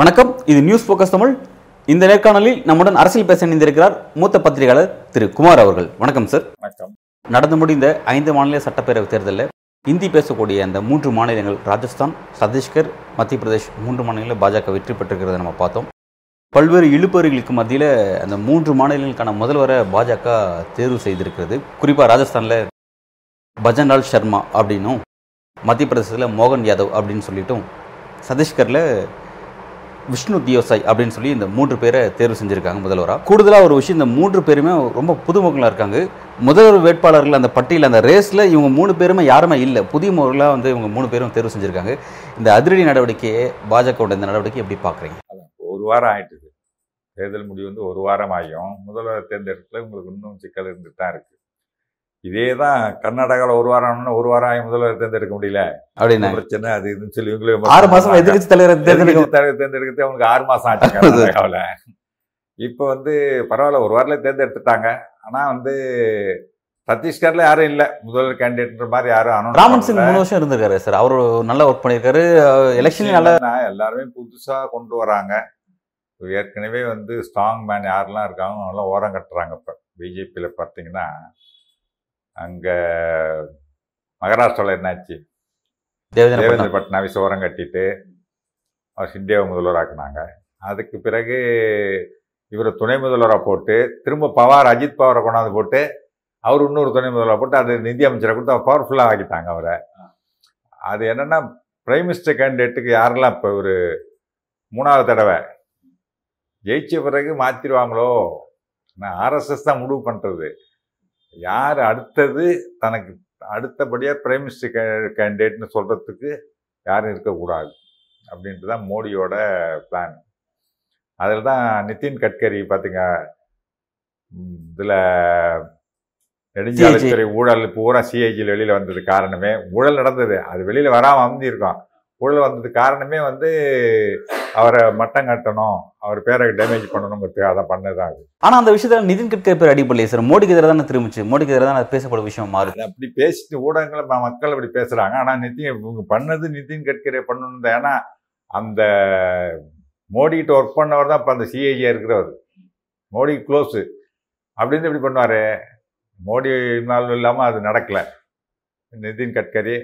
வணக்கம். இது news focus Tamil இந்த நேர்காணலில் நம்முடன் அரசியல் பேச இணைந்திருக்கிறார் மூத்த பத்திரிகையாளர் திரு குமார் அவர்கள். வணக்கம் சார் வணக்கம். நடந்து முடிந்த ஐந்து மாநில சட்டப்பேரவை தேர்தலில் இந்தி பேசக்கூடிய அந்த மூன்று மாநிலங்கள் ராஜஸ்தான் சத்தீஸ்கர் மத்திய பிரதேஷ் மூன்று மாநிலங்களில் பாஜக வெற்றி பெற்றிருக்கிறத நம்ம பார்த்தோம். பல்வேறு இழுபறிகளுக்கு மத்தியில் அந்த மூன்று மாநிலங்களுக்கான முதல்வரை பாஜக தேர்வு செய்திருக்கிறது. குறிப்பாக ராஜஸ்தானில் பஜன்லால் சர்மா அப்படின்னும் மத்திய பிரதேசத்தில் மோகன் யாதவ் அப்படின்னு சொல்லிட்டும் சத்தீஸ்கரில் விஷ்ணு தியோசாய் அப்படின்னு சொல்லி இந்த மூன்று பேரை தேர்வு செஞ்சுருக்காங்க முதல்வராக கூடுதலாக ஒரு விஷயம் இந்த மூன்று பேருமே ரொம்ப புதுமுகங்களாக இருக்காங்க. முதல்வர் வேட்பாளர்கள் அந்த பட்டியல் அந்த ரேஸில் இவங்க மூணு பேருமே யாருமே இல்லை. புதிய முறைகளாக வந்து இவங்க மூணு பேரும் தேர்வு செஞ்சுருக்காங்க. இந்த அதிரடி நடவடிக்கையை பாஜகவோட இந்த நடவடிக்கை எப்படி பார்க்குறீங்க ஒரு வாரம் ஆயிட்டுது தேர்தல் முடிவு வந்து ஒரு வாரம் ஆகியும் முதல்வர் தேர்ந்தெடுக்கல உங்களுக்கு இன்னும் சிக்கல் இருந்துட்டு தான் இருக்கு. இதே தான் கர்நாடகாவில் ஒரு வாரம் ஆனோம்னா ஒரு வாரம் ஆகி முதல்வர் தேர்ந்தெடுக்க முடியல. அப்படின்னா? பிரச்சனை அது இதுன்னு சொல்லி இவங்களே ஆறு மாதம் எதிர்கட்சி தலைவர் தேர்ந்தெடுக்க தலைவர் தேர்ந்தெடுக்கிறது அவங்களுக்கு ஆறு மாசம் ஆச்சு கர்நாடகாவில். இப்போ வந்து பரவாயில்ல ஒரு வாரத்தில் தேர்ந்தெடுத்துட்டாங்க. ஆனால் வந்து சத்தீஸ்கர்ல யாரும் இல்லை. முதல்வர் கேண்டிடேட்ன்ற மாதிரி யாரும் announce ராமன் சிங். மூணு வருஷம் இருந்திருக்காரு சார். அவர் நல்லா ஒர்க் பண்ணியிருக்காரு. எலெக்ஷன் நல்லா எல்லாருமே புதுசா கொண்டு வராங்க. ஏற்கனவே வந்து ஸ்ட்ராங் மேன் யாரெல்லாம் இருக்காங்க நல்லா ஓரம் கட்டுறாங்க இப்போ. பிஜேபியில் பார்த்தீங்கன்னா அங்க மகாராஷ்டிராவில் என்னாச்சு? தேவேந்திர பட்னாவிஸ். ஓரம் கட்டிட்டு அவர் சிண்டியாவை முதல்வராக்குனாங்க அதுக்கு பிறகு இவரை துணை முதல்வராக போட்டு திரும்ப பவார் அஜித் பவாரை கொண்டாந்து போட்டு அவர் இன்னொரு துணை முதல்வராக போட்டு அது நிதி அமைச்சரை கொடுத்து அவர் பவர்ஃபுல்லாக ஆக்கிட்டாங்க அவரை. அது என்னன்னா பிரைம் மினிஸ்டர் கேண்டிடேட்டுக்கு யாரெல்லாம் இப்போ ஒரு மூணாவது தடவை ஜெயிச்ச பிறகு மாற்றிடுவாங்களோ ஆர்எஸ்எஸ் தான் முடிவு பண்ணுறது யார் அடுத்தது? தனக்கு அடுத்தபடியாக பிரைம் மினிஸ்டர் கேண்டிடேட்னு சொல்கிறதுக்கு யாரும் இருக்கக்கூடாது அப்படின்ட்டு தான் மோடியோட பிளான். அதில் தான் நிதின் கட்கரி பார்த்தீங்க இதில் நெடுஞ்சாலைத்துறை ஊழல் பூரா சிஐஜியில் வெளியில் வந்தது காரணமே. ஊழல் நடந்தது. அது வெளியில் வராமல் அமைஞ்சிருக்கோம். ஊழல் வந்தது காரணமே வந்து அவரை மட்டம் கட்டணும் அவர் பேரை டேமேஜ் பண்ணணுங்கிறதுக்காக அதை பண்ணதான் அது. ஆனா அந்த விஷயத்துல நிதின் கட்கரி பேர் அடிப்படலையே சார். மோடிக்கு எதிராக தானே திரும்பிச்சு? மோடிக்கு எதிராக தான் பேசப்படும் விஷயம் மாறுது. அப்படி பேசிட்டு ஊடகங்களை மக்கள் அப்படி பேசுறாங்க. ஆனா நிதின் இவங்க பண்ணது நிதின் கட்கரி பண்ணணும் தான். ஏன்னா அந்த மோடிகிட்ட ஒர்க் பண்ணவர் தான் இப்போ அந்த சிஐஜியா இருக்கிறவர். மோடி க்ளோஸு அப்படின்னு எப்படி பண்ணுவாரு? மோடி இன்வால்வ் இல்லாமல் அது நடக்கல. நிதின் கட்கரி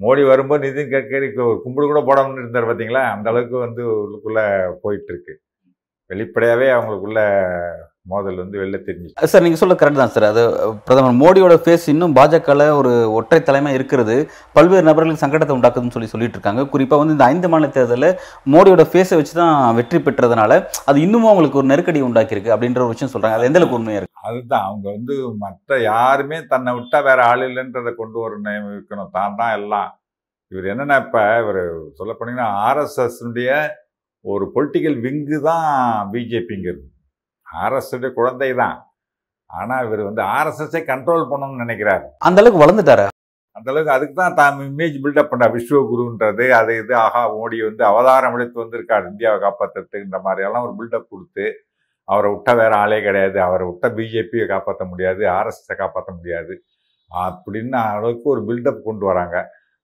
மோடி வரும்போது நிதின் கட்கரி கு- கும்பிடு கூட போடாமல் இருந்தார் பார்த்தீங்களா அந்த அளவுக்கு வந்து உள்ளுக்குள்ளே போயிட்டுருக்கு வெளிப்படையாகவே அவங்களுக்குள்ள மோதல் வந்து வெளில தெரிஞ்சு சார் நீங்க சொல்ல கரெக்ட் தான் சார். அது பிரதமர் மோடியோட ஃபேஸ் இன்னும் பாஜகல ஒரு ஒற்றை தலைமை இருக்கிறது. பல்வேறு நபர்களுக்கு சங்கடத்தை உண்டாக்குதுன்னு சொல்லி சொல்லிட்டு இருக்காங்க. குறிப்பா வந்து இந்த ஐந்து மாநில தேர்தலில் மோடியோட ஃபேஸை வச்சு தான் வெற்றி பெற்றதுனால அது இன்னமும் அவங்களுக்கு ஒரு நெருக்கடி உண்டாக்கியிருக்கு அப்படின்ற ஒரு விஷயம் சொல்றாங்க. அது எந்த அளவுக்கு உண்மையா இருக்கு? அதுதான். அவங்க வந்து மற்ற யாருமே தன்னை விட்டா வேற ஆள் இல்லைன்றதை கொண்டு வரணும் இருக்கணும். தான் தான் எல்லாம். இவர் என்னன்னா இப்ப இவர் சொல்ல போனீங்கன்னா ஆர்எஸ்எஸ்னுடைய ஒரு பொலிட்டிக்கல் விங்கு தான் பிஜேபிங்கிறது ஆர்எஸ் குழந்தை தான் ஆனா இவர் வந்து ஆர்எஸ்எஸ்ஸை கண்ட்ரோல் பண்ணணும்னு நினைக்கிறார். அந்த அளவுக்கு வளர்ந்துட்டாரு? அந்த அளவுக்கு அதுக்கு தான் தான் இமேஜ் பில்டப் பண்ண விஸ்வகுருன்றது அது இது ஆஹா மோடி வந்து அவதாரம் எடுத்து வந்திருக்கார். இந்தியாவை காப்பாற்றுறதுன்ற மாதிரி எல்லாம் ஒரு பில்டப் கொடுத்து அவரை விட்டா வேற ஆளே கிடையாது. அவரை விட்டா பிஜேபியை காப்பாற்ற முடியாது ஆர்எஸ்எஸை காப்பாற்ற முடியாது. அப்படின்னு அளவுக்கு ஒரு பில்டப் கொண்டு வராங்க.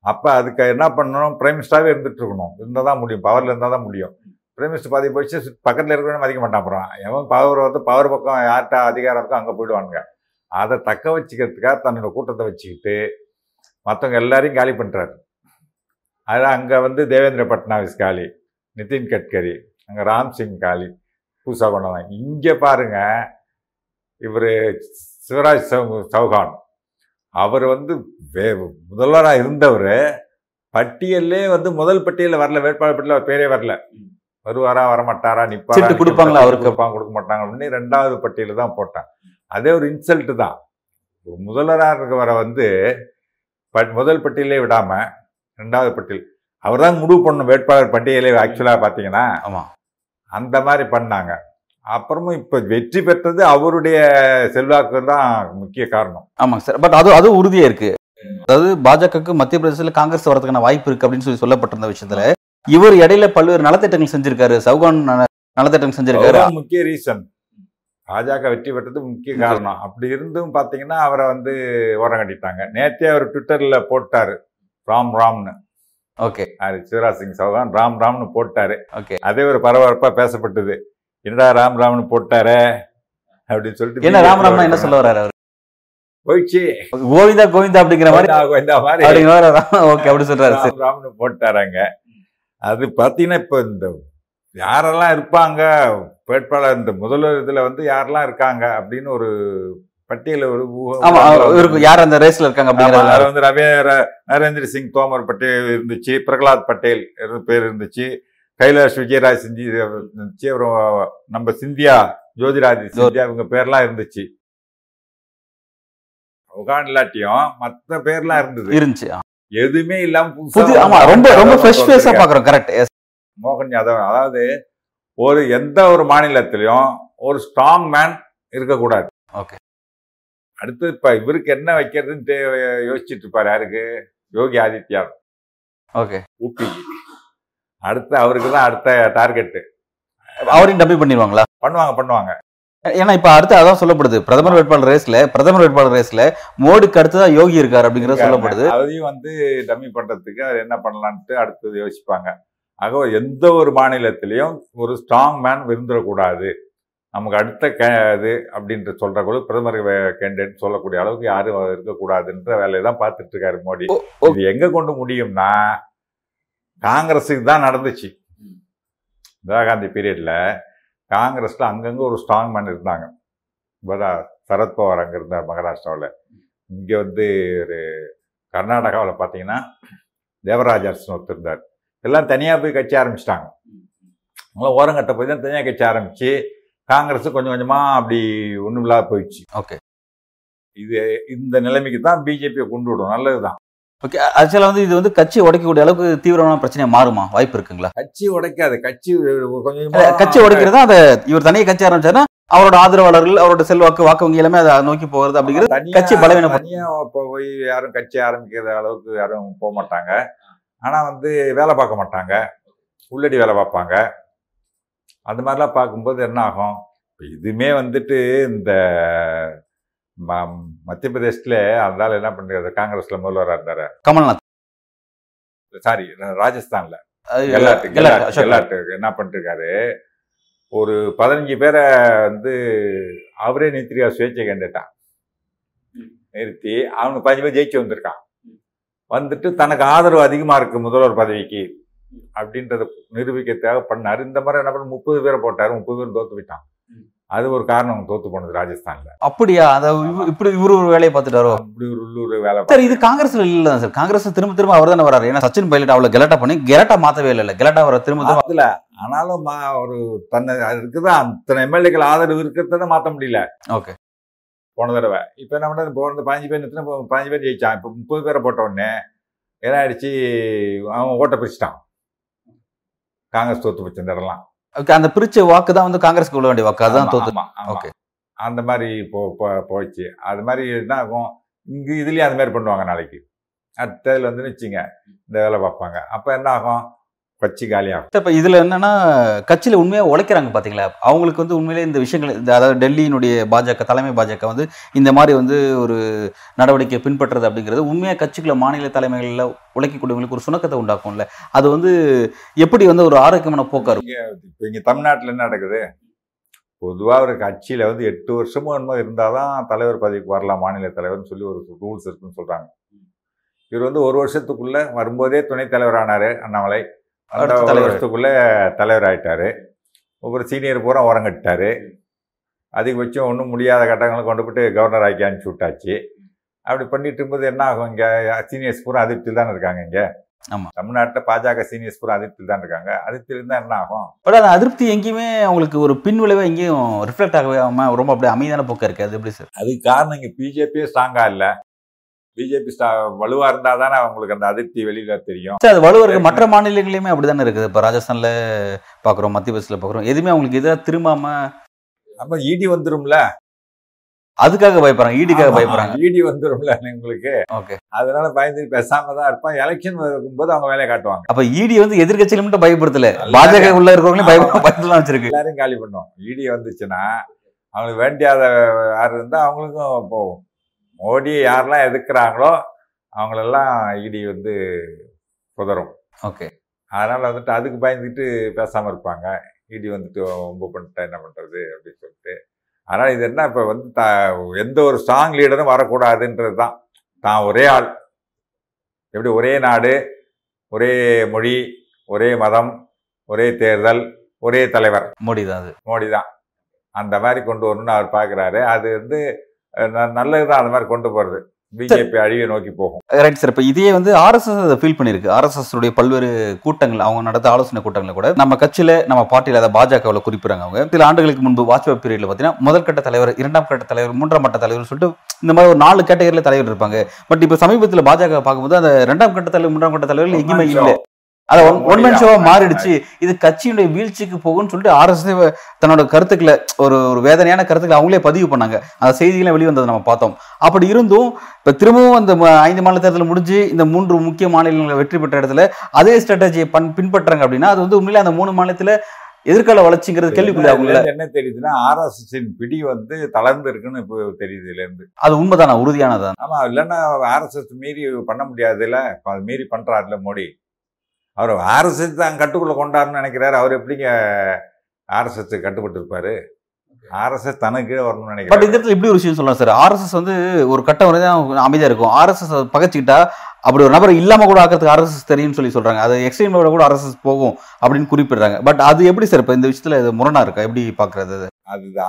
அப்போ அதுக்கு என்ன பண்ணணும்? பிரைம் மினிஸ்டராகவே இருந்துட்டு இருக்கணும். இருந்தால் தான் முடியும். பவரில் இருந்தால் தான் முடியும். பிரைம் மினிஸ்டர் பாதி போயிடுச்சு பக்கத்தில் இருக்கிறவங்க மதிக்க மாட்டான் அப்புறம். எவன் பவர் வந்து பவர் பக்கம் யார்கிட்ட அதிகாரம் இருக்கோ அங்கே போயிடுவானுங்க. அதை தக்க வச்சுக்கிறதுக்காக தன்னோட கூட்டத்தை வச்சுக்கிட்டு மற்றவங்க எல்லாரையும் காலி பண்ணுறாரு அது அங்கே வந்து தேவேந்திர பட்னாவிஸ் காலி நிதின் கட்கரி அங்கே ராம் சிங் காலி பூசா கொண்டவன். இங்கே பாருங்கள் இவர் சிவராஜ் சௌ சௌகான் அவர் வந்து வே முதல்வராக இருந்தவர் பட்டியல்லே வந்து முதல் பட்டியலில் வரல வேட்பாளர் பட்டியலில் அவர் பேரே வரல. வருவாரா வரமாட்டாரா நிப்பாரா கொடுப்பாங்களா அவருக்கு? கொடுப்பாங்க கொடுக்க மாட்டாங்க அப்படின்னு ரெண்டாவது பட்டியலில் தான் போட்டேன் அதே ஒரு இன்சல்ட் தான். ஒரு முதல்வராக இருக்கவரை வந்து பட் முதல் பட்டியலே விடாம ரெண்டாவது பட்டியல். அவர் தான் முடிவு பண்ணணும் வேட்பாளர் பட்டியலே ஆக்சுவலாக பார்த்தீங்கன்னா. ஆமா. அந்த மாதிரி பண்ணாங்க. அப்புறமும் இப்போ வெற்றி பெற்றது அவருடைய செல்வாக்கு தான் முக்கிய காரணம். ஆமாங்க சார் பட் அது அது உறுதியா இருக்கு. அதாவது பாஜகவுக்கு மத்திய பிரதேசத்தில் காங்கிரஸ் வரதுக்கான வாய்ப்பு இருக்கு அப்படின்னு சொல்லி சொல்லப்பட்டிருந்த விஷயத்துல இவர் இடையில பல்வேறு நலத்திட்டங்கள் செஞ்சிருக்காரு. சவுகான் நல- நலத்திட்டங்கள் செஞ்சிருக்காரு. முக்கிய ரீசன் பாஜக வெற்றி பெற்றது முக்கிய காரணம். அப்படி இருந்தும் பார்த்தீங்கன்னா அவரை வந்து ஓரம் கட்டிட்டாங்க. நேத்தே அவர் ட்விட்டர்ல போட்டாரு. ராம் ராம்னு. ஓகே. யாரு? சிவராஜ் சிங் சௌகான் ராம் ராம்னு போட்டாரு. ஓகே. அதே ஒரு பரபரப்பா பேசப்பட்டது. என்னடா ராம் ராம்னு போட்டாரே? அப்படின்னு சொல்லிட்டு என்ன ராமராம்னா என்ன சொல்ல வர்றாரு அவர்? போயிடுச்சு. கோவிந்தா கோவிந்தா அப்படிங்கிற மாதிரி கோவிந்தா, மாதிரி. ஓகே அப்படி சொல்றாரு. ராம் ராம்னு போட்டாராங்க அது பார்த்தீங்கன்னா இப்போ இந்த யாரெல்லாம் இருப்பாங்க? வேட்பாளர் இந்த முதல்வர் இதுல வந்து யாரெல்லாம் இருக்காங்க? அப்படின்னு ஒரு பட்டியல ஒரு யார் அந்த ரேஸ்ல இருக்காங்க அதுல வந்து ரவே நரேந்திர சிங் தோமர் பட்டேல் இருந்துச்சு பிரகலாத் பட்டேல் பேர் இருந்துச்சு கைலாஷ் விஜயராஜ் சிந்தி இருந்துச்சு அப்புறம் நம்ம சிந்தியா ஜோதிராஜ் சிந்தியா இவங்க பேர்லாம் இருந்துச்சு. உகான் இல்லாட்டியும் மத்த பேர்லாம் இருந்தது. இருந்துச்சு. எதுவுமே இல்லாம புது ஆமா ரொம்ப ரொம்ப ஃப்ரெஷ் ஃபேஸா. பாக்குறோம் கரெக்ட் மோகன் யாதவ் அதாவது ஒரு எந்த ஒரு மாநிலத்திலையும் ஒரு ஸ்ட்ராங் மேன் இருக்கக்கூடாது. Okay. அடுத்து இப்ப இவருக்கு என்ன வைக்கிறதுன்னு யோசிச்சுட்டு இருப்பாரு யாருக்கு? யோகி ஆதித்யா ஓகே ஊபிக்கு அடுத்து அவருக்கு தான் அடுத்த டார்கெட் அவரையும் டம்மி பண்ணிடுவாங்களா? பண்ணுவாங்க பண்ணுவாங்க. ஏன்னா இப்ப அடுத்து அதான் சொல்லப்படுது. பிரதமர் வேட்பாளர் ரேஸ்ல பிரதமர் வேட்பாளர் ரேஸ்ல மோடிக்கு அடுத்துதான் யோகி இருக்காரு அப்படிங்கறது சொல்லப்படுது. அதையும் வந்து டம்மி பண்றதுக்கு அவர் என்ன பண்ணலான்ட்டு அடுத்தது யோசிப்பாங்க. ஆக எந்த ஒரு மாநிலத்திலையும் ஒரு ஸ்ட்ராங் மேன் விருந்துடக்கூடாது நமக்கு அடுத்த கே இது அப்படின்ற சொல்ற கூட பிரதமர் கேண்டிடேட் சொல்லக்கூடிய அளவுக்கு யாரும் இருக்கக்கூடாதுன்ற வேலையை தான் பார்த்துட்டு இருக்காரு மோடி. இது எங்க கொண்டு முடியும்னா காங்கிரஸுக்கு தான் நடந்துச்சு. இந்திரா காந்தி பீரியட்ல காங்கிரஸ்ல அங்கங்க ஒரு ஸ்ட்ராங் மேன் இருந்தாங்க. இப்போதான் சரத்பவார் அங்க இருந்தார் மகாராஷ்டிராவில். இங்க வந்து ஒரு கர்நாடகாவில் பார்த்தீங்கன்னா தேவராஜ் அரசன் ஒருத்தர் இருந்தார். எல்லாம் தனியாக போய் கட்சி ஆரம்பிச்சிட்டாங்க. அவங்களாம் ஓரங்கட்ட போய் தான் தனியாக கட்சி ஆரம்பிச்சு காங்கிரஸ் கொஞ்சம் கொஞ்சமாக அப்படி ஒன்றும் இல்லாத போயிடுச்சு. ஓகே. இது இந்த நிலைமைக்கு தான் பிஜேபியை கொண்டு விடும். நல்லது தான் ஓகே ஆக்சுவலா வந்து இது வந்து கட்சி உடைக்கக்கூடிய அளவுக்கு தீவிரமான பிரச்சனையா மாறுமா? வாய்ப்பு இருக்குங்களா? கட்சி உடைக்காது. கட்சி கொஞ்சம் கட்சி உடைக்கிறது அதை இவர் தனியாக கட்சி ஆரம்பிச்சாருன்னா அவரோட ஆதரவாளர்கள் அவரோட செல்வாக்கு வாக்கு வங்கி எல்லாமே அதை நோக்கி போகிறது அப்படிங்கிறது கட்சி பலவீனப்படும். தனியா இப்போ போய் யாரும் கட்சி ஆரம்பிக்கிற அளவுக்கு யாரும் போக மாட்டாங்க. ஆனா வந்து வேலை பார்க்க மாட்டாங்க. உள்ளடி வேலை பார்ப்பாங்க. அந்த மாதிரிலாம் பார்க்கும்போது என்ன ஆகும்? இதுமே வந்துட்டு இந்த மத்திய பிரதேசத்துல அதனால என்ன பண்றது காங்கிரஸ்ல முதல்வராக இருந்தாரு. கமல்நாத். சாரி ராஜஸ்தான்ல. என்ன பண்ணிருக்காரு? ஒரு பதினஞ்சு பேரை வந்து அவரே நிறுத்திரியா சுயேட்சை கேண்டுட்டான். நிறுத்தி அவனுக்கு பதினஞ்சு பேர் ஜெயிச்சு வந்திருக்கான். வந்துட்டு தனக்கு ஆதரவு அதிகமா இருக்கு முதல்வர் பதவிக்கு அப்படின்றத நிரூபிக்கிறதுக்காக பண்ணாரு. இந்த மாதிரி என்ன பண்ண முப்பது பேரை போட்டாரு. முப்பது பேர் தோத்து விட்டான் அது ஒரு காரணம் தோத்து போனது ராஜஸ்தான்ல. அப்படியா? அதை இப்படி இவரு ஒரு வேலையை பார்த்துட்டாரோ? அப்படி ஒரு உள்ளூர் வேலை சார் இது காங்கிரஸ்ல இல்ல சார். காங்கிரஸ் திரும்ப திரும்ப அவர் தானே வராரு. ஏன்னா சச்சின் பைலட் அவ்வளவு கெலட்டா பண்ணி கெலட்டா மாத்தவே இல்லை கெலட்டா வர திரும்ப திரும்ப மாத்தல. ஆனாலும் ஒரு தன்னை இருக்குதான் அத்தனை எம்எல்ஏக்கள் ஆதரவு இருக்கிறத மாத்த முடியல. ஓகே. போன தடவை. இப்போ என்ன பண்ணுறது வந்து பதினஞ்சு பேர் நிறுத்தினா பதினஞ்சு பேர் ஜெயிச்சான். இப்போ முப்பது பேரை போட்ட உடனே என்ன ஆயிடுச்சு அவன் ஓட்டை பிரிச்சிட்டான். காங்கிரஸ் தோத்து போச்சு இடம்லாம். ஓகே அந்த பிரிச்ச வாக்கு தான் வந்து காங்கிரஸ்க்கு உள்ள வேண்டிய வாக்கு. அதுதான் ஆமா, தோத்து ஆமா, ஆமா. ஓகே அந்த மாதிரி போ போச்சு. அது மாதிரி என்ன ஆகும். இங்கே இதுலேயும் அது மாதிரி பண்ணுவாங்க நாளைக்கு. அடுத்ததில் வந்து வச்சுங்க இந்த வேலை பார்ப்பாங்க. அப்போ என்ன ஆகும்? கட்சி காலியாகும். இப்ப இதுல என்னன்னா கட்சியில உண்மையா உழைக்கிறாங்க பாத்தீங்களா? அவங்களுக்கு வந்து உண்மையிலே இந்த விஷயங்கள் இந்த அதாவது டெல்லியினுடைய பாஜக தலைமை பாஜக வந்து இந்த மாதிரி வந்து ஒரு நடவடிக்கை பின்பற்றுறது அப்படிங்கிறது உண்மையா கட்சிக்குள்ள மாநில தலைமைகளில் உழைக்கக்கூடியவங்களுக்கு ஒரு சுணக்கத்தை உண்டாக்கும்ல. அது வந்து எப்படி வந்து ஒரு ஆரோக்கியமான போக்கா இருக்கும்? இப்போ இங்கே தமிழ்நாட்டில் என்ன நடக்குது? பொதுவாக ஒரு கட்சியில் வந்து எட்டு வருஷமும் என்னமோ இருந்தால் தான் தலைவர் பதவிக்கு வரலாம் மாநில தலைவர்னு சொல்லி ஒரு ரூல்ஸ் இருக்குன்னு சொல்கிறாங்க இவர் வந்து ஒரு வருஷத்துக்குள்ள வரும்போதே துணைத் தலைவரானாரு அண்ணாமலை. அடுத்த. வருஷத்துக்குள்ள தலைவர் ஆயிட்டாரு ஒவ்வொரு சீனியர் பூரா உரங்கட்டாரு அதிகபட்சம் ஒன்றும் முடியாத கட்டங்களை கொண்டு போட்டு கவர்னர் ஆக்கி அனுப்பிச்சி விட்டாச்சு. அப்படி பண்ணிட்டு இருக்கும்போது என்ன ஆகும் இங்கே? சீனியர்ஸ் பூரா அதிருப்தியில் தானே இருக்காங்க இங்கே? ஆமா. தமிழ்நாட்டில் பாஜக சீனியர்ஸ் பூரா அதிருப்தியில் தான் இருக்காங்க. அதிருப்தியில் இருந்தால் என்ன ஆகும்? பட் அந்த அதிருப்தி எங்கேயுமே அவங்களுக்கு ஒரு பின் விளைவை எங்கேயும் ரிஃப்ளெக்ட் ஆகாம ரொம்ப அப்படியே அமைதியான போக்கா இருக்கு. அது எப்படி சார் அதுக்கு காரணம் இங்கே பிஜேபியே ஸ்ட்ராங்காக இல்லை. பிஜேபி ஸ்டா வலுவாக இருந்தால் தானே அவங்களுக்கு அந்த அதிருப்தி வெளியில் தெரியும். சார் அது வலுவா மற்ற மாநிலங்களையுமே அப்படிதானே இருக்குது. இப்போ ராஜஸ்தான்ல பாக்குறோம் மத்திய பிரதேசல பாக்குறோம். எதுவுமே அவங்களுக்கு எதிராக திரும்பாம அப்போ இடி வந்துரும்ல. அதுக்காக பயப்படுறாங்க ஈடுக்காக பயப்படுறாங்க. இடி வந்துரும்ல உங்களுக்கு ஓகே. அதனால பயந்து பேசாம தான் இருப்பான் எலெக்ஷன் வரும்போது அவங்க வேலையை காட்டுவாங்க. அப்ப இடி வந்து எதிர்கட்சியில மட்டும் பயப்படுத்தல. பாஜக உள்ள இருக்கிறவங்களையும் பய பயப்படலாம் வச்சிருக்கு. எல்லாரும் காலி பண்ணுவோம். இடி வந்துச்சுன்னா அவங்களுக்கு வேண்டியாத யார் இருந்தால் அவங்களுக்கும் போகும் மோடியை யாரெல்லாம் எதிர்க்கிறாங்களோ அவங்களெல்லாம் இடி வந்து குதறும். ஓகே. அதனால் வந்துட்டு அதுக்கு பயந்துட்டு பேசாமல் இருப்பாங்க. இடி வந்துட்டு ரொம்ப பண்ணிட்டா என்ன பண்ணுறது அப்படின்னு சொல்லிட்டு. அதனால் இது என்ன இப்போ வந்து த எந்த ஒரு ஸ்ட்ராங் லீடரும் வரக்கூடாதுன்றது தான். தான் ஒரே ஆள். எப்படி ஒரே நாடு ஒரே மொழி ஒரே மதம் ஒரே தேர்தல் ஒரே தலைவர். மோடி தான் அது. மோடி தான் அந்த மாதிரி கொண்டு வரணும்னு அவர் பார்க்குறாரு அது வந்து அஹ், ந- நல்லது தான் அந்த மாதிரி கொண்டு போகிறது பிஜேபி அழிவை நோக்கி போகும். ரைட் சார் இப்போ இதே வந்து ஆர்எஸ்எஸ் அதை ஃபீல் பண்ணியிருக்கு. ஆர்எஸ்எஸ் உடைய பல்வேறு கூட்டங்கள் அவங்க நடத்த ஆலோசனை கூட்டங்களை கூட நம்ம கட்சியில நம்ம பார்ட்டியில் அதை பாஜகவில் குறிப்பிடுறாங்க அவங்க. சில ஆண்டுகளுக்கு முன்பு வாஜ்பாய் பீரியட்ல பார்த்தீங்கன்னா முதல் கட்ட தலைவர் இரண்டாம் கட்ட தலைவர் மூன்றாம் கட்ட தலைவர் சொல்லிட்டு இந்த மாதிரி ஒரு நாலு கேட்டகரியில் தலைவர் இருப்பாங்க. பட் இப்போ சமீபத்தில் பாஜக பார்க்கும்போது அந்த ரெண்டாம் கட்ட தலைவர் மூன்றாம் கட்ட தலைவர்கள் எங்கேயுமே இல்லை. அது ஒன் மேன் ஷோவா மாறிடுச்சு. இது கட்சியினுடைய வீழ்ச்சிக்கு போகும்னு சொல்லிட்டு ஆர்எஸ்எஸ் தன்னோட கருத்துக்களை ஒரு ஒரு வேதனையான கருத்துக்களை அவங்களே பதிவு பண்ணாங்க. அந்த செய்திகளை வெளிவந்ததை நம்ம பார்த்தோம். அப்படி இருந்தும் இப்ப திரும்பவும் அந்த ஐந்து மாநில தேர்தல் முடிஞ்சு இந்த மூன்று முக்கிய மாநிலங்களை வெற்றி பெற்ற இடத்துல அதே ஸ்ட்ராட்டஜியை பண் பின்பற்றுறாங்க அப்படின்னா அது வந்து உண்மையிலே அந்த மூணு மாநிலத்துல எதிர்கால வளர்ச்சிங்கிறது கேள்விக்குள்ளே இதுல என்ன தெரியுதுன்னா ஆர்எஸ்எஸ்ஸின் பிடி வந்து தளர்ந்து இருக்குன்னு இப்போ தெரியுது இதுல இருந்து. அது உண்மைதானா? உறுதியானதான்? ஆமா இல்லைன்னா ஆர்எஸ்எஸ் மீறி பண்ண முடியாதுல்ல? அது மீறி பண்றாருல மோடி. அவர் ஆர்எஸ்எஸ் தான் கட்டுக்குள்ள கொண்டாருன்னு நினைக்கிறாரு. அவர் எப்படிங்க ஆர்எஸ்எஸ் கட்டுப்பட்டு இருப்பாரு ஆர்எஸ்எஸ் தனக்கு கீழே வரணும்னு பட் நினைக்கிறாரு இந்த இடத்துல இப்படி ஒரு விஷயம் சொல்லலாம் சார். ஆர்எஸ்எஸ் வந்து ஒரு கட்டம் வரை தான் அமைதியா இருக்கும். ஆர்எஸ்எஸ் பகச்சிக்கிட்டா அப்படி ஒரு நபர் இல்லாம கூட ஆக்கிறதுக்கு ஆர்எஸ்எஸ் தெரியும்னு சொல்லி சொல்றாங்க. அது எக்ஸ்ட்ரீம் கூட ஆர்எஸ்எஸ் போகும் அப்படின்னு குறிப்பிடுறாங்க. பட் அது எப்படி சார் இப்போ இந்த விஷயத்துல இது முரணா இருக்கா? எப்படி பாக்குறது அது?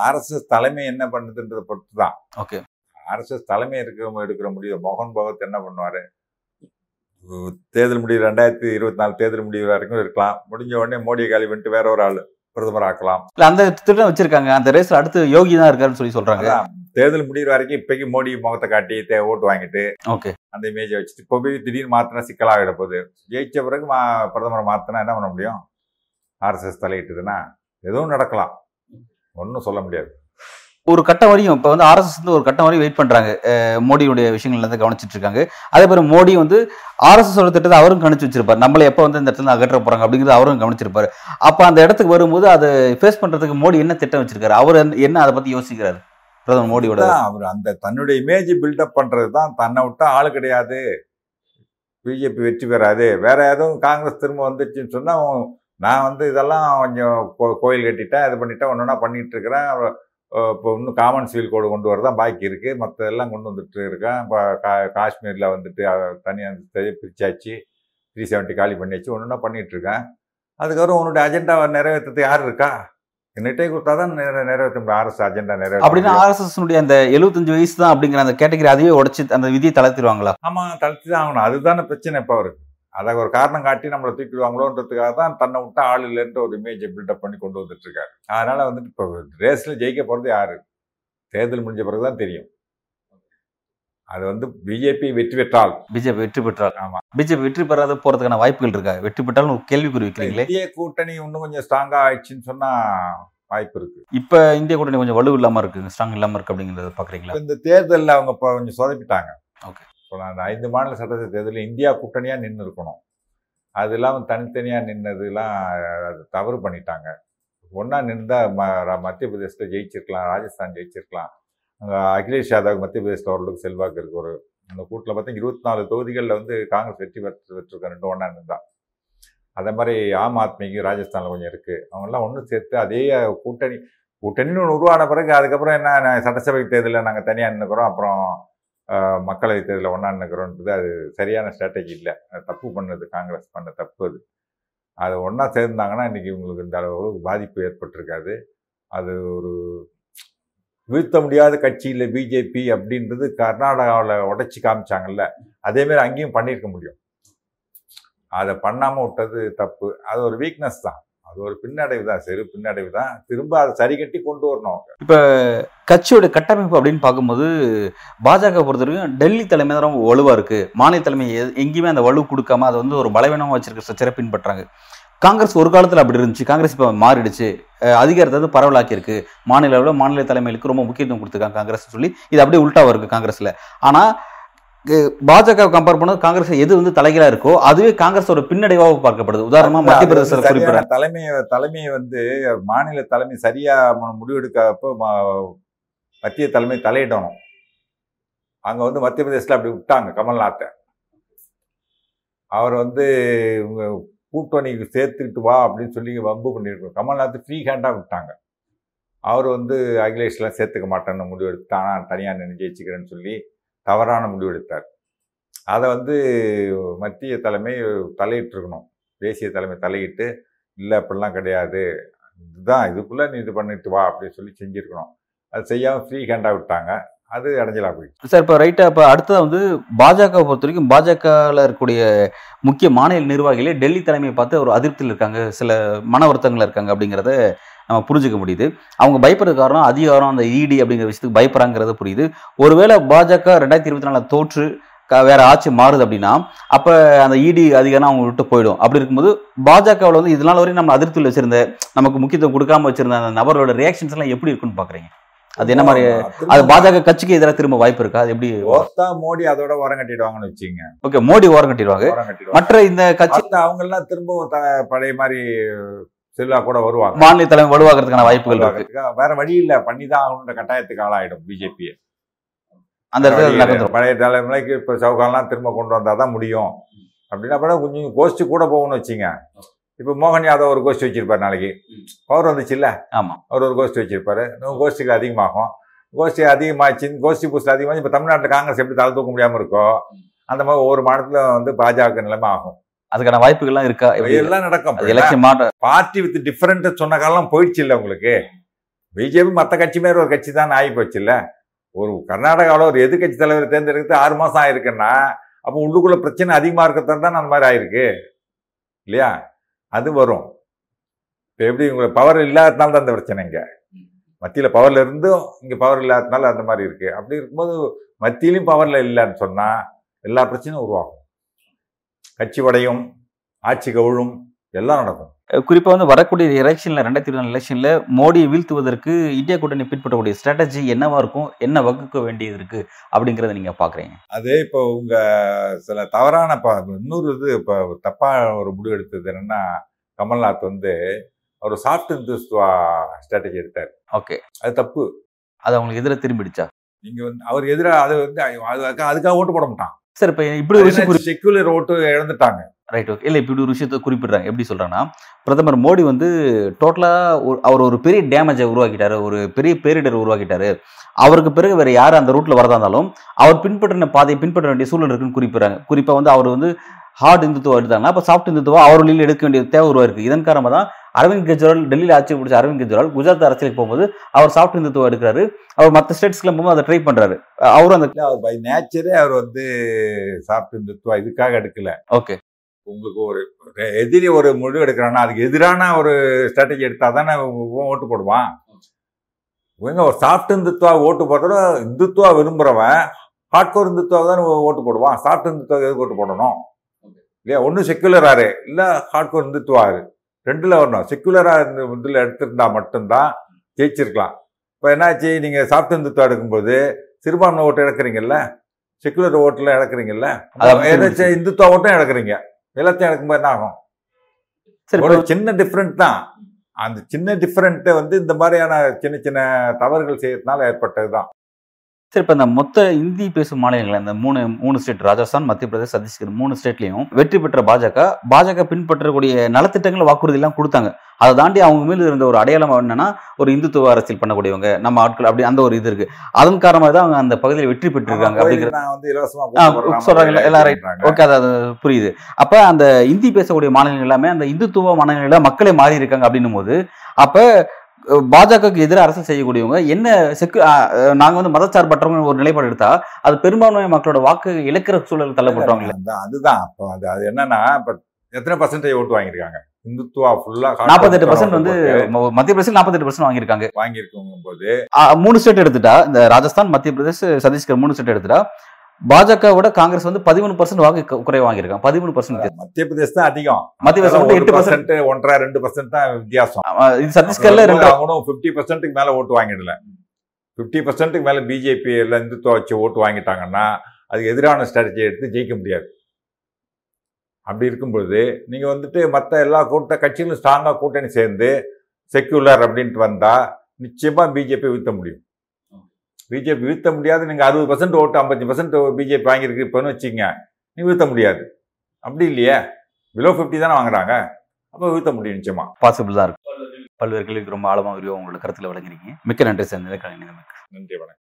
ஆர்எஸ்எஸ் தலைமை என்ன பண்ணுதுன்றதை பொறுத்து தான் ஓகே ஆர்எஸ்எஸ் தலைமை இருக்கிற எடுக்கிற முடிவு. மோகன் பகவத் என்ன பண்ணுவாரு? தேர்தல் முடிவு ரெண்டாயிரத்தி இருபத்தி நாலு தேர்தல் முடிவு வரைக்கும் இருக்கலாம். முடிஞ்ச உடனே மோடியை காலி பண்ணிட்டு வேற ஒரு ஆள் பிரதமர் ஆக்கலாம். இல்ல அந்த திட்டம் வச்சிருக்காங்க. அந்த ரேஸ்ல அடுத்து யோகி தான் இருக்காருன்னு சொல்லி சொல்றாங்க. தேர்தல் முடிவு வரைக்கும் இப்போக்கி மோடி முகத்தை காட்டி ஓட்டு வாங்கிட்டு ஓகே. அந்த இமேஜை வச்சுட்டு இப்போ போய் திடீர்னு மாத்தினா சிக்கலாகிட போகுது. ஜெயிச்ச பிறகு மா பிரதமரை மாத்தினா என்ன பண்ண முடியும்? ஆர்எஸ்எஸ் தலையிட்டுதுன்னா எதுவும் நடக்கலாம். ஒன்றும் சொல்ல முடியாது. ஒரு கட்டம் வரையும் இப்போ வந்து ஆர்எஸ்எஸ் வந்து ஒரு கட்டம் வரையும் வெயிட் பண்றாங்க. அஹ் மோடியுடைய விஷயங்கள் வந்து கவனிச்சிட்டு இருக்காங்க. அதே மாதிரி மோடி வந்து ஆர்எஸ்எஸ் ஓட திட்டத்தை அவரும் கணிச்சு வச்சிருப்பாரு. நம்மளை எப்போ வந்து இந்த இடத்துல அகற்ற போறாங்க அப்படிங்கிறது அவரும் கவனிச்சிருப்பாரு. அப்ப அந்த இடத்துக்கு வரும்போது அதை ஃபேஸ் பண்றதுக்கு மோடி என்ன திட்டம் வச்சிருக்காரு? அவர் என்ன- அதை பத்தி யோசிக்கிறாரு? பிரதமர் மோடியோட அவர் அந்த தன்னுடைய இமேஜ் பில்டப் பண்றது தான் தன்னை விட்டா ஆள் கிடையாது. பிஜேபி வெற்றி பெறாது. வேற எதுவும் காங்கிரஸ் திரும்ப வந்துச்சுன்னு சொன்னா அவன் நான் வந்து இதெல்லாம் கொஞ்சம் கோயில் கட்டிட்டேன் இது பண்ணிட்டேன் ஒன்று ஒன்றா பண்ணிட்டு இருக்கிறேன். இப்போ இன்னும் காமன் சிவில் கோடு கொண்டு வரதான் பாக்கி இருக்கு. மற்ற எல்லாம் கொண்டு வந்துட்டு இருக்கேன். இப்போ கா காஷ்மீரில் வந்துட்டு தனியாக பிரிச்சாச்சு. த்ரீ செவன்ட்டி காலி பண்ணியாச்சு. ஒன்று ஒன்றா பண்ணிட்டு இருக்கேன். அதுக்கப்புறம் உன்னுடைய அஜெண்டாவை நிறைவேற்றுறது யார் இருக்கா? என்னட்டே கொடுத்தா தான் நிறை நிறைவேற்ற முடியும். அரசு அஜெண்டா நிறைவேற்ற அப்படின்னா முடியும். ஆர்எஸ்எஸ் அந்த 75 வயசு தான் அப்படிங்கிற அந்த கேட்டகரி அதையே உடைச்சு அந்த விதியை தளர்த்திடுவாங்களா? ஆமா தடுத்து தான் ஆகணும். அதுதானே பிரச்சனை இப்போ அவருக்கு. அதை ஒரு காரணம் காட்டி நம்மளை தூக்கிடுவாங்களோன்றதுக்காக தான் தன்னை விட்டா ஆள் இல்லைன்ற ஒரு இமேஜை பில்டப் பண்ணி கொண்டு வந்துட்டு இருக்காரு அதனால வந்துட்டு இப்போ ரேஸ்ல ஜெயிக்க போறது யாரு? தேர்தல் முடிஞ்ச பிறகு தான் தெரியும். அது வந்து பிஜேபி வெற்றி பெற்றால். பிஜேபி வெற்றி பெற்றால். ஆமா. பிஜேபி வெற்றி பெறாத போறதுக்கான வாய்ப்புகள் இருக்கா? வெற்றி பெற்றாலும் ஒரு கேள்விக்குறி வைக்கிறீங்களே? இந்திய கூட்டணி இன்னும் கொஞ்சம் ஸ்ட்ராங்கா ஆயிடுச்சுன்னு சொன்னா வாய்ப்பு இருக்கு. இப்ப இந்திய கூட்டணி கொஞ்சம் வலு இல்லாம இருக்கு ஸ்ட்ராங் இல்லாம இருக்கு அப்படிங்கறத பாக்குறீங்களா? இப்ப இந்த தேர்தலில் அவங்க இப்போ கொஞ்சம் சொதப்பிட்டாங்க. ஸோ இப்போ அந்த ஐந்து மாநில சட்டசபை தேர்தலில் இந்தியா கூட்டணியாக நின்று இருக்கணும் அது இல்லாமல் தனித்தனியாக நின்னதுலாம் அது தவறு பண்ணிட்டாங்க. ஒன்றா நின்றா ம ர- மத்திய பிரதேசத்தில் ஜெயிச்சிருக்கலாம் ராஜஸ்தான் ஜெயிச்சிருக்கலாம். அங்கே அகிலேஷ் யாதவ் மத்திய பிரதேசத்தில் ஓரளவுக்கு செல்வாக்கு இருக்கு. ஒரு அந்த கூட்டில் பார்த்தா இருபத்தி நாலு தொகுதிகளில் வந்து காங்கிரஸ் வெற்றி பெற்று பெற்றிருக்க ரெண்டு ஒன்றா நின்றா. அதே மாதிரி ஆம் ஆத்மிக்கு ராஜஸ்தானில் கொஞ்சம் இருக்குது அவங்கெல்லாம் ஒன்று சேர்த்து அதே கூட்டணி கூட்டணின்னு ஒன்று உருவான பிறகு அதுக்கப்புறம் என்ன சட்டசபை தேர்தலில் நாங்கள் தனியாக நின்றுக்கிறோம் அப்புறம் மக்களை மக்களவை தேர்தலில் ஒன்றாண்டுக்கிறோன்றது அது சரியான ஸ்ட்ராட்டஜி இல்லை. அது தப்பு பண்ணது காங்கிரஸ் பண்ண தப்பு அது. அது ஒன்றா சேர்ந்தாங்கன்னா இன்றைக்கி இவங்களுக்கு இந்த அளவுக்கு பாதிப்பு ஏற்பட்டிருக்காது. அது ஒரு வீழ்த்த முடியாத கட்சியில் பிஜேபி அப்படின்றது கர்நாடகாவில் உடைச்சி காமிச்சாங்கல்ல அதேமாரி அங்கேயும் பண்ணியிருக்க முடியும். அதை பண்ணாமல் விட்டது தப்பு. அது ஒரு வீக்னஸ் தான். அது ஒரு பின்னடைவு தான் சரி பின்னடைவு தான். திரும்ப அதை சரி கட்டி கொண்டு வரணும் அவங்க. கட்சியோட கட்டமைப்பு அப்படின்னு பார்க்கும்போது பாஜக பொறுத்த வரைக்கும் டெல்லி தலைமை தான் ரொம்ப வலுவா இருக்கு. மாநில தலைமை எங்கேயுமே அந்த வலு கொடுக்காம அதை வந்து ஒரு பலவீனமாக வச்சிருக்க ஸ்ட்ரக்சரை பின்பற்றாங்க காங்கிரஸ் ஒரு காலத்துல அப்படி இருந்துச்சு. காங்கிரஸ் இப்போ மாறிடுச்சு. அஹ் அதிகாரத்தை வந்து பரவலாக்கியிருக்கு. மாநில அளவில் மாநில தலைமைகளுக்கு ரொம்ப முக்கியத்துவம் கொடுத்துருக்காங்க காங்கிரஸ் சொல்லி. இது அப்படியே உல்டாவா இருக்குது காங்கிரஸ்ல. ஆனா பாஜக கம்பேர் பண்ணது காங்கிரஸ் எது வந்து தலைகீழா இருக்கோ அதுவே காங்கிரஸோட பின்னடைவாக பார்க்கப்படுது. உதாரணமா மத்திய பிரதேசத்தில் சரியான குறிப்பிடுறேன் தலைமையை வந்து மாநில தலைமை சரியா முடிவெடுக்கப்போ மத்திய தலைமை தலையிடணும். அங்க வந்து மத்திய பிரதேசத்துல அப்படி விட்டாங்க கமல்நாத்தை. அவர் வந்து கூட்டணிக்கு சேர்த்துக்கிட்டு வா அப்படின்னு சொல்லி வம்பு பண்ணியிருக்கோம் கமல்நாத் ஃப்ரீ ஹேண்டா விட்டாங்க. அவர் வந்து அகிலேஷ்லாம் சேர்த்துக்க மாட்டேன்னு முடிவெடுத்து ஆனால் தனியாக நின்று ஜெயிச்சுக்கிறேன்னு சொல்லி தவறான முடிவெடுத்தார். அதை வந்து மத்திய தலைமை தலையிட்டிருக்கணும். தேசிய தலைமை தலையிட்டு இல்லை அப்படிலாம் கிடையாது. இதுதான் இதுக்குள்ளே நீ இது பண்ணிட்டு வா அப்படின்னு சொல்லி செஞ்சுருக்கணும். அது செய்யாமல் ஃப்ரீ ஹேண்டாக விட்டாங்க. அது அடைஞ்சலா போயிடுச்சு. சார் இப்போ ரைட்டாக இப்போ அடுத்தது வந்து பாஜக பொறுத்த வரைக்கும் பாஜகவில் இருக்கக்கூடிய முக்கிய மாநில நிர்வாகிகளே டெல்லி தலைமையை பார்த்து ஒரு அதிருப்தியில் இருக்காங்க. சில மன வருத்தங்கள் இருக்காங்க அப்படிங்கிறத நம்ம புரிஞ்சுக்க முடியுது. அவங்க பயப்படுறது காரணம் அதிகாரம் அந்த இடி அப்படிங்கிற விஷயத்துக்கு பயப்படுறாங்கிறது புரியுது. ஒருவேளை பாஜக ரெண்டாயிரத்தி இருபத்தி நாலில் தோற்று வேற ஆட்சி மாறுது அப்படின்னா அப்ப அந்த இடி அதிகாரம் அவங்க விட்டு போயிடும். அப்படி இருக்கும்போது பாஜகவில் வந்து இதனால வரையும் நம்ம அதிருப்தியில் வச்சிருந்த நமக்கு முக்கியத்துவம் கொடுக்காம வச்சிருந்த அந்த நபரோட ரியாக்ஷன்ஸ் எல்லாம் எப்படி இருக்குன்னு பாக்குறீங்க? அது என்ன மாதிரி அது பாஜக கட்சிக்கு எதிராக திரும்ப வாய்ப்பு இருக்கா? அது எப்படி மோடி அதோட ஓரம் கட்டிடுவாங்கன்னு வச்சுங்க ஓகே மோடி ஓரம் கட்டிடுவாங்க. மற்ற இந்த கட்சி அவங்க எல்லாம் திரும்பவும் பழைய மாதிரி செல்லா கூட வருவாங்க. மாநில தலைமை வலுவாகிறதுக்கான வாய்ப்புகள் இருக்கு. வேற வழி இல்ல. பண்ணிதான் ஆகணுன்ற கட்டாயத்துக்கு ஆளாயிடும் பிஜேபி அந்த இடத்துல பழைய தலைமுறைக்கு இப்ப சவுகாலாம் திரும்ப கொண்டு வந்தாதான் முடியும். அப்படின்னா அப்புறம் கொஞ்சம் கோஷ்டி கூட போகணும்னு வச்சுங்க. இப்ப மோகன் யாதவ் ஒரு கோஷ்டி வச்சிருப்பாரு நாளைக்கு. பவர் வந்துச்சு இல்ல? ஆமா. அவர் ஒரு கோஷ்டி வச்சிருப்பாரு. இன்னும் கோஷ்டிக்கு அதிகமாகும். கோஷ்டி அதிகமாச்சு கோஷ்டி புஸ்ட் அதிகமாச்சு இப்ப தமிழ்நாட்டுல காங்கிரஸ் எப்படி தலை தூக்க முடியாம இருக்கோ அந்த மாதிரி ஒவ்வொரு மாநிலத்துல வந்து பாஜக நிலைமை ஆகும். அதுக்கான வாய்ப்புகள்லாம் இருக்கா? எல்லாம் நடக்கும். எலெக்ஷன் மாற்ற பார்ட்டி வித் டிஃபரெண்ட் சொன்ன காலம் போயிடுச்சு இல்ல உங்களுக்கு? பிஜேபி மற்ற கட்சி மேல ஒரு கட்சி தான் ஆகி போச்சு இல்ல? ஒரு கர்நாடகாவில் ஒரு எதிர்க்கட்சி தலைவர் தேர்ந்தெடுத்து ஆறு மாசம் ஆயிருக்குன்னா அப்போ உள்ளுக்குள்ள பிரச்சனை அதிகமா இருக்கிறது தான் அந்த மாதிரி ஆயிருக்கு. இல்லையா? அது வரும். இப்போ எப்படி உங்களுக்கு பவர் இல்லாததுனால தான் அந்த பிரச்சனை இங்க. மத்தியில பவர்ல இருந்தும் இங்க பவர் இல்லாததுனால அந்த மாதிரி இருக்கு. அப்படி இருக்கும்போது மத்தியிலும் பவர்ல இல்லைன்னு சொன்னா எல்லா பிரச்சனையும் உருவாகும். கட்சி உடையும் ஆட்சி கவிழும் எல்லாம் நடக்கும். குறிப்பா வந்து வரக்கூடிய எலெக்ஷன்ல ரெண்டாயிரத்தி இருபது எலெக்ஷன்ல மோடியை வீழ்த்துவதற்கு இந்தியா கூட்டணி பின்பற்றக்கூடிய ஸ்ட்ராட்டஜி என்னவா இருக்கும் என்ன வகுக்க வேண்டியது இருக்கு அப்படிங்கறத நீங்க பாக்குறீங்க. அது இப்போ உங்க சில தவறான ப- இன்னொரு இது இப்போ தப்பா ஒரு முடிவு எடுத்தது என்னன்னா கமல்நாத் வந்து ஒரு சாஃப்ட் இந்துஸ்துவா ஸ்ட்ராட்டஜி எடுத்தார். ஓகே. அது தப்பு. அது அவங்களுக்கு எதிராக திரும்பிடுச்சா? நீங்க வந்து அவர் எதிராக அது வந்து அதுக்காக அதுக்காக ஓட்டு போட மாட்டான். சார் இப்ப இப்படி ஒரு விஷயம் செக்குலர் ஓட்டு இழந்துட்டாங்க. ரைட் ஓகே இல்லை இப்படி ஒரு விஷயத்தை குறிப்பிடுறாங்க. எப்படி சொல்றாங்கன்னா பிரதமர் மோடி வந்து டோட்டலா அவர் ஒரு பெரிய டேமேஜை உருவாக்கிட்டாரு ஒரு பெரிய பேரிடர் உருவாக்கிட்டாரு. அவருக்கு பிறகு வேற யார் அந்த ரூட்ல வரதா இருந்தாலும் அவர் பின்பற்றின பாதையை பின்பற்ற வேண்டிய சூழல் இருக்குன்னு குறிப்பிடுறாங்க. குறிப்பா வந்து அவர் வந்து ஹார்ட் இந்துத்துவம் எடுத்தாங்கன்னா அப்ப சாஃப்ட் இந்துத்துவம் அவர் வழியில் எடுக்க வேண்டிய தேவை உருவாயிருக்கு. இதன் காரணமாக தான் அரவிந்த் கெஜ்ரிவால் டெல்லியில் ஆட்சி பிடிச்ச அரவிந்த் கெஜ்ரிவால் குஜராத் அரசியலுக்கு போகும்போது அவர் சாஃப்ட் இந்துத்துவம் எடுக்கிறாரு. அவர் மற்ற ஸ்டேட்ஸ்க்குலாம் போகும்போது அதை ட்ரை பண்றாரு. அவரும் அந்த அவர் பை நேச்சரே அவர் வந்து சாஃப்ட் இந்துத்துவா இதுக்காக எடுக்கல. ஓகே. உங்களுக்கு ஒரு எதிரி ஒரு முடிவு எடுக்கிறான்னா அதுக்கு எதிரான ஒரு ஸ்ட்ராட்டஜி எடுத்தா தானே ஓட்டு போடுவான். இவங்க ஒரு சாஃப்ட் இந்துத்துவா ஓட்டு போடுறத இந்துத்துவா விரும்புறவன் ஹார்ட்கோர் இந்துத்துவா தான் ஓட்டு போடுவான். சாஃப்ட் இந்துத்துவா எதுக்கு ஓட்டு போடணும்? இல்லையா? ஒன்று செக்குலராரு இல்லை ஹார்ட்கோர் இந்துத்துவாரு ரெண்டுல வரணும். செக்குலரா இதில் எடுத்திருந்தா மட்டும்தான் ஜெயிச்சிருக்கலாம். இப்போ என்னாச்சு? நீங்கள் சாஃப்ட் இந்துத்துவா எடுக்கும்போது சிறுபான்மை ஓட்டு இழக்கிறீங்கல்ல? செக்குலர் ஓட்டுல இழக்கிறீங்கல்ல? ஏதாச்சும் இந்துத்துவா ஓட்டும் இழக்கிறீங்க. எல்லாத்தையும் இழக்கும்போது என்ன ஆகும்? ஒரு சின்ன டிஃப்ரெண்ட் தான். அந்த சின்ன டிஃப்ரெண்ட்டை வந்து இந்த மாதிரியான சின்ன சின்ன தவறுகள் செய்யறதுனால ஏற்பட்டது தான் சரி இப்போ இந்த மொத்த இந்தி பேசும் மாநிலங்கள் இந்த மூணு மூணு ஸ்டேட் ராஜஸ்தான் மத்திய பிரதேஷ் சத்தீஸ்கர் மூணு ஸ்டேட்லையும் வெற்றி பெற்ற பாஜக பாஜக பின்பற்றக்கூடிய நலத்திட்டங்கள் வாக்குறுதி எல்லாம் கொடுத்தாங்க. அதை தாண்டி அவங்க மேல இருந்த ஒரு அடையாளம் என்னன்னா ஒரு இந்துத்துவ அரசியல் பண்ணக்கூடியவங்க நம்ம ஆட்கள் அப்படி அந்த ஒரு இது இருக்கு. அதன் காரணமாக தான் அவங்க அந்த பகுதியில் வெற்றி பெற்றிருக்காங்க அப்படிங்கிற நான் வந்து இலவசமா ஆ, கூட்டு போடுற சொல்றாங்க, எல்லாம். பண்றாங்க. ஓகே அது புரியுது. அப்ப அந்த இந்தி பேசக்கூடிய மாநிலங்கள் எல்லாமே அந்த இந்துத்துவ மாநிலங்கள மக்களே மாறி இருக்காங்க அப்படின்னும் போது அப்ப பாஜகவுக்கு எதிராக அரசியல் செய்யக்கூடியவங்க என்ன செக்கு அஹ், அஹ், நாங்க வந்து மதச்சார்பற்றவங்க ஒரு நிலைப்பாடு எடுத்தா அது பெரும்பான்மை மக்களோட வாக்கு இழக்கிற சூழல் தள்ளப்பட்டவங்க அதான், அதுதான். அப்போ அது அது என்னன்னா இப்ப எத்தனை பர்சன்டேஜ் ஓட்டு வாங்கியிருக்காங்க? இந்துத்துவா ஃபுல்லா நாற்பத்தெட்டு பர்சன்ட் வந்து மத்திய பிரதேசம் நாற்பத்தெட்டு பர்சன்ட் வாங்கியிருக்காங்க. வாங்கியிருக்கோங்க போது. மூணு ஸ்டேட் எடுத்துட்டா இந்த ராஜஸ்தான் மத்திய பிரதேஷ் சத்தீஸ்கர் மூணு ஸ்டேட் எடுத்துட்டா பாஜகவோட காங்கிரஸ் வந்து பதிமூணு பர்சன்ட் வாக்கு கு- குறைவா வாங்கியிருக்காங்க. பதிமூணு பர்சன்ட் மத்திய பிரதேஷ் தான் அதிகம். மத்திய பிரதேசம் எட்டு பர்சன்ட் ஒன்றரை ரெண்டு பர்சன்ட் தான் வித்தியாசம். இது சத்தீஸ்கர்ல ரெண்டு அவங்களும் ஃபிஃப்டி பர்சன்ட்டுக்கு மேல ஓட்டு வாங்கிடல. ஃபிஃப்டி பர்சன்ட்டுக்கு மேல பிஜேபி எல்லாம் இந்துத்துவா வச்சு ஓட்டு வாங்கிட்டாங்கன்னா அதுக்கு எதிரான ஸ்ட்ராட்டஜி எடுத்து ஜெயிக்க முடியாது. அப்படி இருக்கும்பொழுது நீங்கள் வந்துட்டு மற்ற எல்லா கூட்ட கட்சிகளும் ஸ்ட்ராங்காக கூட்டணி சேர்ந்து செக்யூலர் அப்படின்ட்டு வந்தால் நிச்சயமாக பிஜேபி வீழ்த்த முடியும். பிஜேபி வீழ்த்த முடியாது. நீங்கள் அறுபது பர்சன்ட் ஓட்டு ஐம்பத்தி பர்சன்ட் பிஜேபி வாங்கியிருக்கு. இப்போன்னு வச்சுங்க நீ வீழ்த்த முடியாது. அப்படி இல்லையே. பிலோ ஃபிஃப்டி தானே வாங்குறாங்க. அப்போ வீழ்த்த முடியும் நிச்சயமா. பாசிபிள் தான் இருக்கு. பல்வேறு கேள்விக்கு ரொம்ப ஆழமாக உங்களோட கருத்தில் விளங்குறீங்க மிக்க நன்றி சார். நிலைக்கலை நன்றி வணக்கம்.